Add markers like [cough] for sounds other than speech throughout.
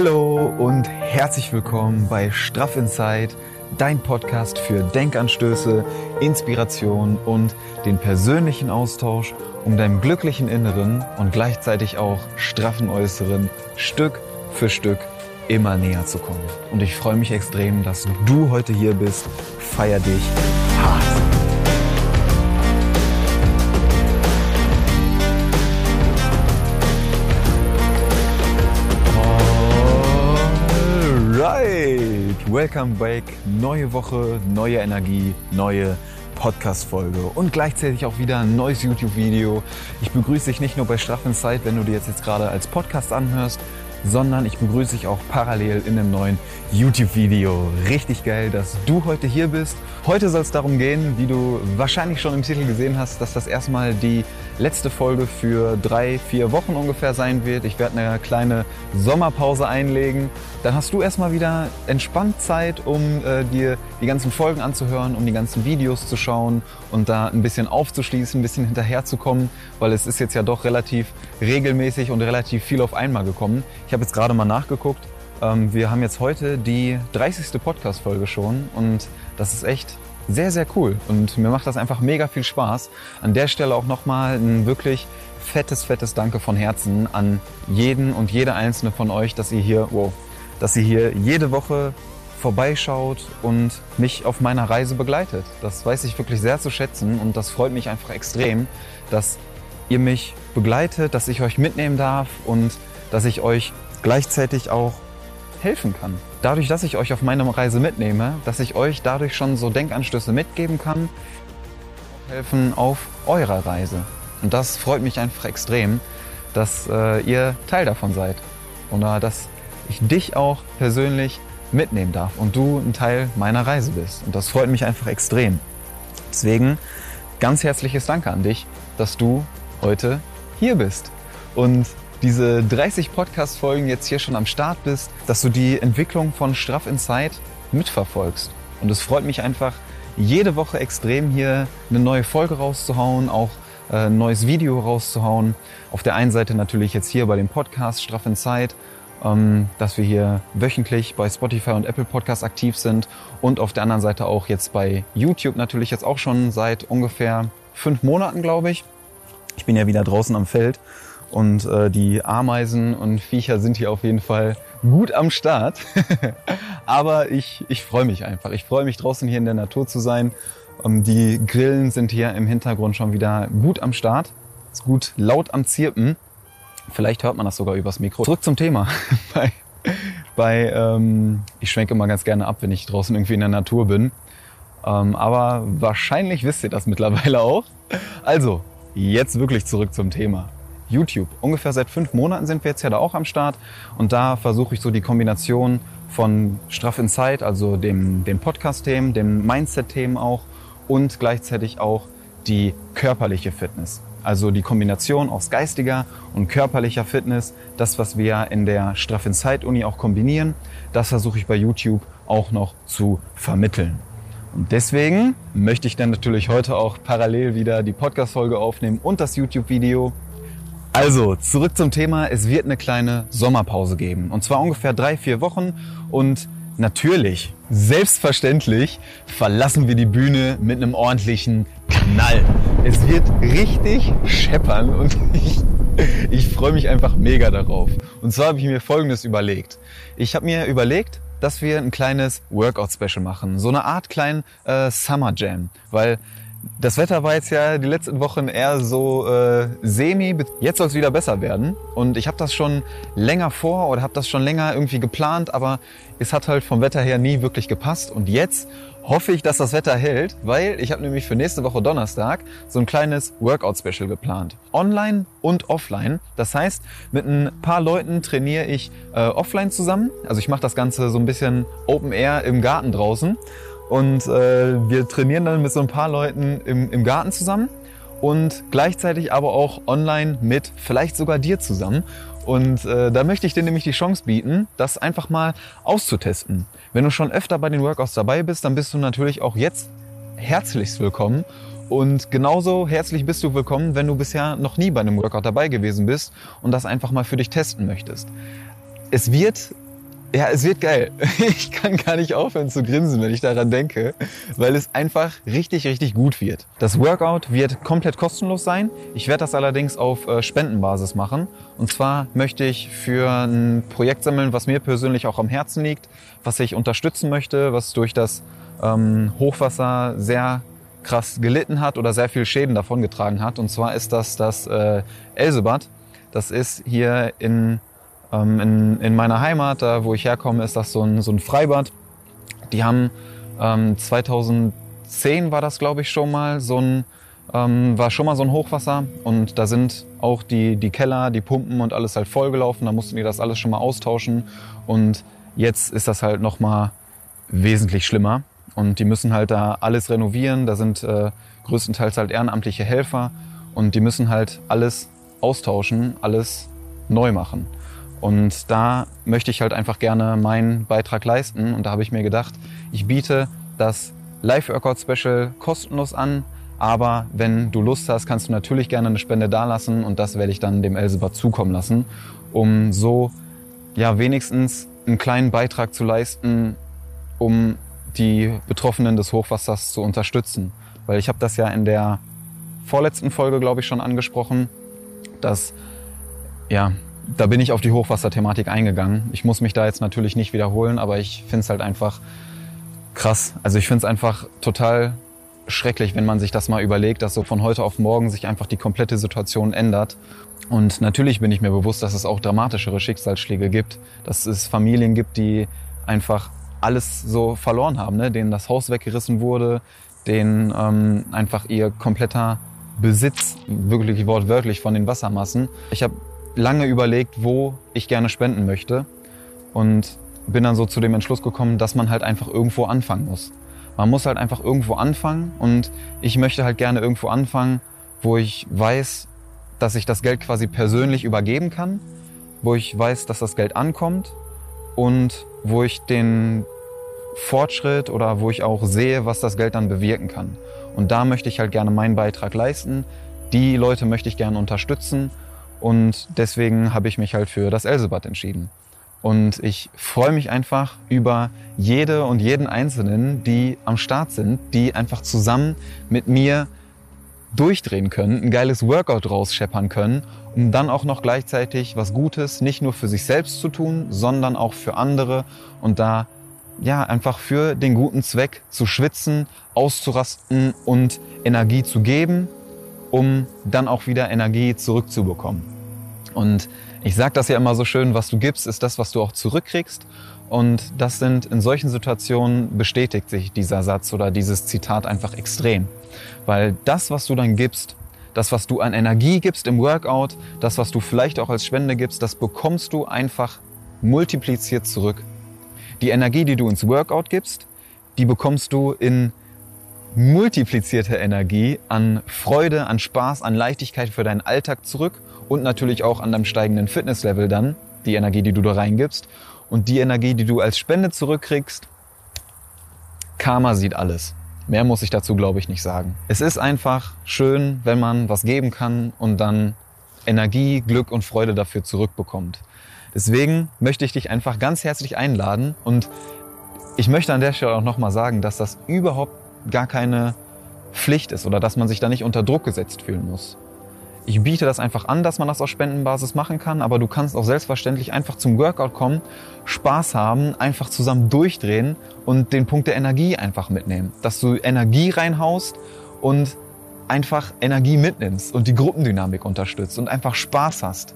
Hallo und herzlich willkommen bei Straff Inside, dein Podcast für Denkanstöße, Inspiration und den persönlichen Austausch, um deinem glücklichen Inneren und gleichzeitig auch straffen Äußeren Stück für Stück immer näher zu kommen. Und ich freue mich extrem, dass du heute hier bist. Feier dich hart. Welcome back. Neue Woche, neue Energie, neue Podcast-Folge und gleichzeitig auch wieder ein neues YouTube-Video. Ich begrüße dich nicht nur bei Straff Zeit, wenn du dir jetzt, jetzt gerade als Podcast anhörst, sondern ich begrüße dich auch parallel in einem neuen YouTube-Video. Richtig geil, dass du heute hier bist. Heute soll es darum gehen, wie du wahrscheinlich schon im Titel gesehen hast, dass das erstmal die letzte Folge für drei, vier Wochen ungefähr sein wird. Ich werde eine kleine Sommerpause einlegen. Dann hast du erstmal wieder entspannt Zeit, um äh, dir die ganzen Folgen anzuhören, um die ganzen Videos zu schauen und da ein bisschen aufzuschließen, ein bisschen hinterherzukommen, weil es ist jetzt ja doch relativ regelmäßig und relativ viel auf einmal gekommen. Ich habe jetzt gerade mal nachgeguckt. Ähm, wir haben jetzt heute die 30. Podcast-Folge schon und das ist echt sehr, sehr cool und mir macht das einfach mega viel Spaß. An der Stelle auch nochmal ein wirklich fettes, fettes Danke von Herzen an jeden und jede einzelne von euch, dass ihr hier, wow, dass ihr hier jede Woche vorbeischaut und mich auf meiner Reise begleitet. Das weiß ich wirklich sehr zu schätzen und das freut mich einfach extrem, dass ihr mich begleitet, dass ich euch mitnehmen darf und dass ich euch gleichzeitig auch helfen kann. Dadurch, dass ich euch auf meine Reise mitnehme, dass ich euch dadurch schon so Denkanstöße mitgeben kann, helfen auf eurer Reise. Und das freut mich einfach extrem, dass äh, ihr Teil davon seid. Oder dass ich dich auch persönlich mitnehmen darf und du ein Teil meiner Reise bist. Und das freut mich einfach extrem. Deswegen ganz herzliches Danke an dich, dass du heute hier bist. Und diese 30 Podcast-Folgen jetzt hier schon am Start bist, dass du die Entwicklung von Straff Inside mitverfolgst. Und es freut mich einfach, jede Woche extrem hier eine neue Folge rauszuhauen, auch äh, ein neues Video rauszuhauen. Auf der einen Seite natürlich jetzt hier bei dem Podcast Straff Inside, ähm, dass wir hier wöchentlich bei Spotify und Apple Podcasts aktiv sind und auf der anderen Seite auch jetzt bei YouTube natürlich jetzt auch schon seit ungefähr fünf Monaten, glaube ich. Ich bin ja wieder draußen am Feld und äh, die Ameisen und Viecher sind hier auf jeden Fall gut am Start. [laughs] Aber ich, ich freue mich einfach. Ich freue mich draußen hier in der Natur zu sein. Ähm, die Grillen sind hier im Hintergrund schon wieder gut am Start. Ist gut laut am Zirpen. Vielleicht hört man das sogar übers Mikro. Zurück zum Thema. [laughs] bei, bei ähm, ich schwenke mal ganz gerne ab, wenn ich draußen irgendwie in der Natur bin. Ähm, aber wahrscheinlich wisst ihr das mittlerweile auch. Also, jetzt wirklich zurück zum Thema. YouTube. Ungefähr seit fünf Monaten sind wir jetzt ja da auch am Start und da versuche ich so die Kombination von Straff Insight, also dem, dem Podcast-Themen, dem Mindset-Themen auch und gleichzeitig auch die körperliche Fitness. Also die Kombination aus geistiger und körperlicher Fitness, das, was wir in der Straff Insight Uni auch kombinieren, das versuche ich bei YouTube auch noch zu vermitteln. Und deswegen möchte ich dann natürlich heute auch parallel wieder die Podcast-Folge aufnehmen und das YouTube-Video. Also, zurück zum Thema. Es wird eine kleine Sommerpause geben. Und zwar ungefähr drei, vier Wochen. Und natürlich, selbstverständlich, verlassen wir die Bühne mit einem ordentlichen Knall. Es wird richtig scheppern und [laughs] ich, ich freue mich einfach mega darauf. Und zwar habe ich mir Folgendes überlegt. Ich habe mir überlegt, dass wir ein kleines Workout-Special machen. So eine Art kleinen äh, Summer Jam. Weil das Wetter war jetzt ja die letzten Wochen eher so äh, semi. Jetzt soll es wieder besser werden. Und ich habe das schon länger vor oder habe das schon länger irgendwie geplant, aber es hat halt vom Wetter her nie wirklich gepasst. Und jetzt hoffe ich, dass das Wetter hält, weil ich habe nämlich für nächste Woche Donnerstag so ein kleines Workout-Special geplant. Online und offline. Das heißt, mit ein paar Leuten trainiere ich äh, offline zusammen. Also ich mache das Ganze so ein bisschen Open Air im Garten draußen. Und äh, wir trainieren dann mit so ein paar Leuten im, im Garten zusammen und gleichzeitig aber auch online mit vielleicht sogar dir zusammen. Und äh, da möchte ich dir nämlich die Chance bieten, das einfach mal auszutesten. Wenn du schon öfter bei den Workouts dabei bist, dann bist du natürlich auch jetzt herzlichst willkommen. Und genauso herzlich bist du willkommen, wenn du bisher noch nie bei einem Workout dabei gewesen bist und das einfach mal für dich testen möchtest. Es wird ja, es wird geil. [laughs] Ich kann gar nicht aufhören zu grinsen, wenn ich daran denke, weil es einfach richtig, richtig gut wird. Das Workout wird komplett kostenlos sein. Ich werde das allerdings auf äh, Spendenbasis machen. Und zwar möchte ich für ein Projekt sammeln, was mir persönlich auch am Herzen liegt, was ich unterstützen möchte, was durch das ähm, Hochwasser sehr krass gelitten hat oder sehr viel Schäden davongetragen hat. Und zwar ist das das äh, Elsebad. Das ist hier in ähm, in, in meiner Heimat, da wo ich herkomme, ist das so ein, so ein Freibad. Die haben ähm, 2010 war das, glaube ich, schon mal so ein ähm, war schon mal so ein Hochwasser und da sind auch die, die Keller, die Pumpen und alles halt vollgelaufen. Da mussten die das alles schon mal austauschen und jetzt ist das halt noch mal wesentlich schlimmer und die müssen halt da alles renovieren. Da sind äh, größtenteils halt ehrenamtliche Helfer und die müssen halt alles austauschen, alles neu machen. Und da möchte ich halt einfach gerne meinen Beitrag leisten. Und da habe ich mir gedacht, ich biete das Live-Workout-Special kostenlos an. Aber wenn du Lust hast, kannst du natürlich gerne eine Spende dalassen und das werde ich dann dem Elsebad zukommen lassen, um so ja wenigstens einen kleinen Beitrag zu leisten, um die Betroffenen des Hochwassers zu unterstützen. Weil ich habe das ja in der vorletzten Folge, glaube ich, schon angesprochen, dass ja, da bin ich auf die Hochwasserthematik eingegangen. Ich muss mich da jetzt natürlich nicht wiederholen, aber ich finde es halt einfach krass. Also ich finde es einfach total schrecklich, wenn man sich das mal überlegt, dass so von heute auf morgen sich einfach die komplette Situation ändert. Und natürlich bin ich mir bewusst, dass es auch dramatischere Schicksalsschläge gibt, dass es Familien gibt, die einfach alles so verloren haben, ne? denen das Haus weggerissen wurde, denen ähm, einfach ihr kompletter Besitz, wirklich wortwörtlich von den Wassermassen. Ich habe lange überlegt, wo ich gerne spenden möchte und bin dann so zu dem Entschluss gekommen, dass man halt einfach irgendwo anfangen muss. Man muss halt einfach irgendwo anfangen und ich möchte halt gerne irgendwo anfangen, wo ich weiß, dass ich das Geld quasi persönlich übergeben kann, wo ich weiß, dass das Geld ankommt und wo ich den Fortschritt oder wo ich auch sehe, was das Geld dann bewirken kann. Und da möchte ich halt gerne meinen Beitrag leisten. Die Leute möchte ich gerne unterstützen und deswegen habe ich mich halt für das Elsebad entschieden. Und ich freue mich einfach über jede und jeden Einzelnen, die am Start sind, die einfach zusammen mit mir durchdrehen können, ein geiles Workout rausscheppern können, um dann auch noch gleichzeitig was Gutes nicht nur für sich selbst zu tun, sondern auch für andere und da ja einfach für den guten Zweck zu schwitzen, auszurasten und Energie zu geben um dann auch wieder Energie zurückzubekommen. Und ich sage das ja immer so schön, was du gibst, ist das, was du auch zurückkriegst. Und das sind in solchen Situationen bestätigt sich dieser Satz oder dieses Zitat einfach extrem. Weil das, was du dann gibst, das, was du an Energie gibst im Workout, das, was du vielleicht auch als Spende gibst, das bekommst du einfach multipliziert zurück. Die Energie, die du ins Workout gibst, die bekommst du in multiplizierte Energie an Freude, an Spaß, an Leichtigkeit für deinen Alltag zurück und natürlich auch an deinem steigenden Fitnesslevel dann, die Energie, die du da reingibst. Und die Energie, die du als Spende zurückkriegst, Karma sieht alles. Mehr muss ich dazu, glaube ich, nicht sagen. Es ist einfach schön, wenn man was geben kann und dann Energie, Glück und Freude dafür zurückbekommt. Deswegen möchte ich dich einfach ganz herzlich einladen und ich möchte an der Stelle auch nochmal sagen, dass das überhaupt gar keine Pflicht ist oder dass man sich da nicht unter Druck gesetzt fühlen muss. Ich biete das einfach an, dass man das auf Spendenbasis machen kann, aber du kannst auch selbstverständlich einfach zum Workout kommen, Spaß haben, einfach zusammen durchdrehen und den Punkt der Energie einfach mitnehmen. Dass du Energie reinhaust und einfach Energie mitnimmst und die Gruppendynamik unterstützt und einfach Spaß hast.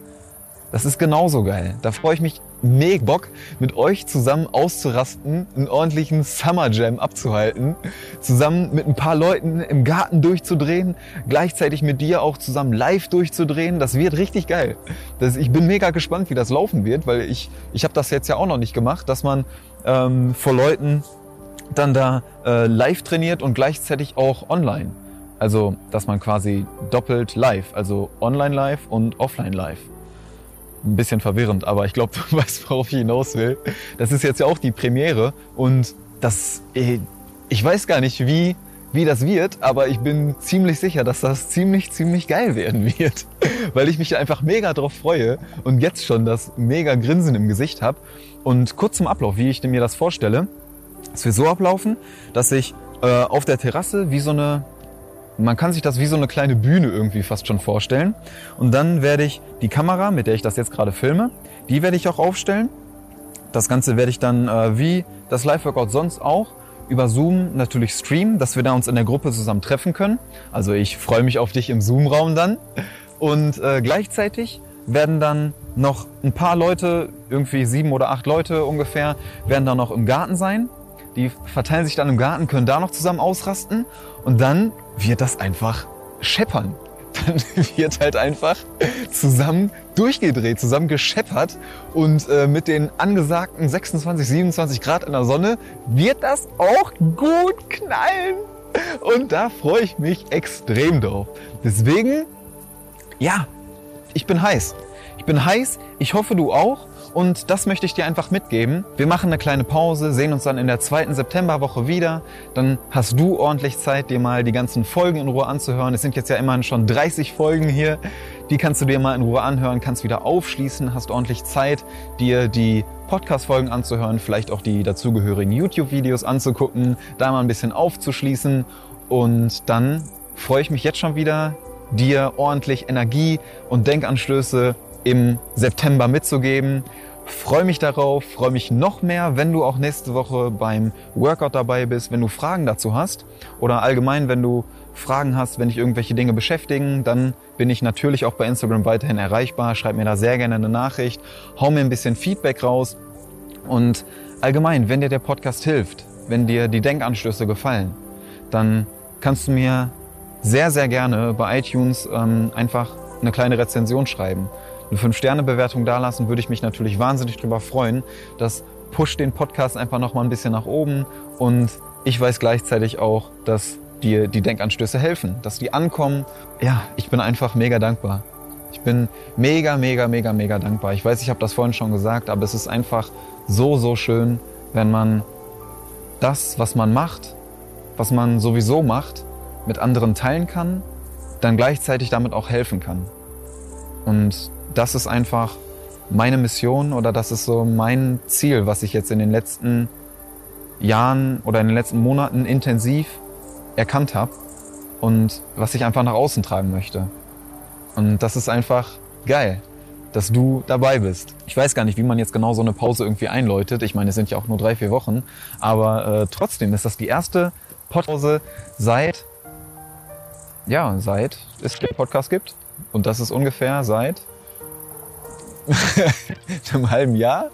Das ist genauso geil. Da freue ich mich mega Bock, mit euch zusammen auszurasten, einen ordentlichen Summer Jam abzuhalten, zusammen mit ein paar Leuten im Garten durchzudrehen, gleichzeitig mit dir auch zusammen live durchzudrehen. Das wird richtig geil. Das, ich bin mega gespannt, wie das laufen wird, weil ich, ich habe das jetzt ja auch noch nicht gemacht, dass man ähm, vor Leuten dann da äh, live trainiert und gleichzeitig auch online. Also, dass man quasi doppelt live, also online live und offline live ein bisschen verwirrend, aber ich glaube, [laughs] du weißt, worauf ich hinaus will. Das ist jetzt ja auch die Premiere und das, äh, ich weiß gar nicht, wie wie das wird, aber ich bin ziemlich sicher, dass das ziemlich, ziemlich geil werden [laughs] wird, weil ich mich einfach mega drauf freue und jetzt schon das mega Grinsen im Gesicht habe. Und kurz zum Ablauf, wie ich mir das vorstelle, es wird so ablaufen, dass ich äh, auf der Terrasse wie so eine, man kann sich das wie so eine kleine Bühne irgendwie fast schon vorstellen. Und dann werde ich die Kamera, mit der ich das jetzt gerade filme, die werde ich auch aufstellen. Das Ganze werde ich dann äh, wie das Live-Workout sonst auch über Zoom natürlich streamen, dass wir da uns in der Gruppe zusammen treffen können. Also ich freue mich auf dich im Zoom-Raum dann. Und äh, gleichzeitig werden dann noch ein paar Leute, irgendwie sieben oder acht Leute ungefähr, werden dann noch im Garten sein. Die verteilen sich dann im Garten, können da noch zusammen ausrasten und dann wird das einfach scheppern. [laughs] Dann wird halt einfach zusammen durchgedreht, zusammen gescheppert und äh, mit den angesagten 26, 27 Grad in der Sonne wird das auch gut knallen. Und da freue ich mich extrem drauf. Deswegen, ja, ich bin heiß. Ich bin heiß, ich hoffe du auch. Und das möchte ich dir einfach mitgeben. Wir machen eine kleine Pause, sehen uns dann in der zweiten Septemberwoche wieder. Dann hast du ordentlich Zeit, dir mal die ganzen Folgen in Ruhe anzuhören. Es sind jetzt ja immerhin schon 30 Folgen hier. Die kannst du dir mal in Ruhe anhören, kannst wieder aufschließen, hast ordentlich Zeit, dir die Podcast-Folgen anzuhören, vielleicht auch die dazugehörigen YouTube-Videos anzugucken, da mal ein bisschen aufzuschließen. Und dann freue ich mich jetzt schon wieder, dir ordentlich Energie und Denkanstöße im September mitzugeben. Freue mich darauf, freue mich noch mehr, wenn du auch nächste Woche beim Workout dabei bist, wenn du Fragen dazu hast oder allgemein, wenn du Fragen hast, wenn dich irgendwelche Dinge beschäftigen, dann bin ich natürlich auch bei Instagram weiterhin erreichbar. Schreib mir da sehr gerne eine Nachricht, hau mir ein bisschen Feedback raus und allgemein, wenn dir der Podcast hilft, wenn dir die Denkanstöße gefallen, dann kannst du mir sehr, sehr gerne bei iTunes ähm, einfach eine kleine Rezension schreiben eine 5-Sterne-Bewertung dalassen, würde ich mich natürlich wahnsinnig drüber freuen. Das pusht den Podcast einfach nochmal ein bisschen nach oben und ich weiß gleichzeitig auch, dass dir die Denkanstöße helfen, dass die ankommen. Ja, ich bin einfach mega dankbar. Ich bin mega, mega, mega, mega dankbar. Ich weiß, ich habe das vorhin schon gesagt, aber es ist einfach so, so schön, wenn man das, was man macht, was man sowieso macht, mit anderen teilen kann, dann gleichzeitig damit auch helfen kann. Und das ist einfach meine Mission oder das ist so mein Ziel, was ich jetzt in den letzten Jahren oder in den letzten Monaten intensiv erkannt habe und was ich einfach nach außen tragen möchte. Und das ist einfach geil, dass du dabei bist. Ich weiß gar nicht, wie man jetzt genau so eine Pause irgendwie einläutet. Ich meine, es sind ja auch nur drei, vier Wochen. Aber äh, trotzdem ist das die erste Pause seit, ja, seit es den Podcast gibt. Und das ist ungefähr seit [laughs] einem halben Jahr,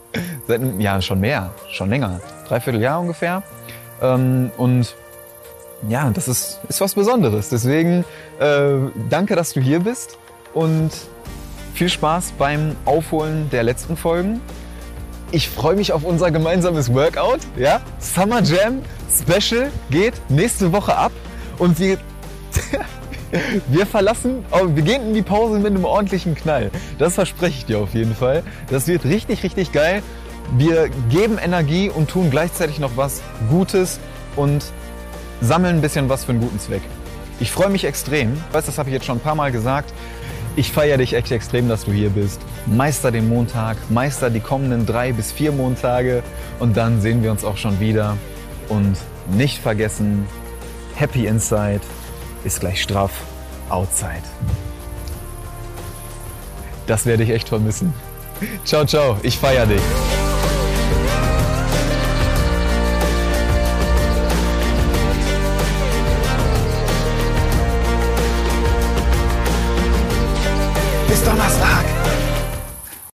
seit einem, ja schon mehr, schon länger, dreiviertel Jahr ungefähr. Ähm, und ja, das ist, ist was Besonderes. Deswegen äh, danke, dass du hier bist und viel Spaß beim Aufholen der letzten Folgen. Ich freue mich auf unser gemeinsames Workout. Ja? Summer Jam Special geht nächste Woche ab und wir [laughs] wir verlassen, wir gehen in die Pause mit einem ordentlichen Knall. Das verspreche ich dir auf jeden Fall. Das wird richtig, richtig geil. Wir geben Energie und tun gleichzeitig noch was Gutes und sammeln ein bisschen was für einen guten Zweck. Ich freue mich extrem. Ich weiß, das habe ich jetzt schon ein paar Mal gesagt. Ich feiere dich echt extrem, dass du hier bist. Meister den Montag, meister die kommenden drei bis vier Montage und dann sehen wir uns auch schon wieder. Und nicht vergessen, Happy Inside ist gleich straff outside. Das werde ich echt vermissen. Ciao, ciao, ich feiere dich.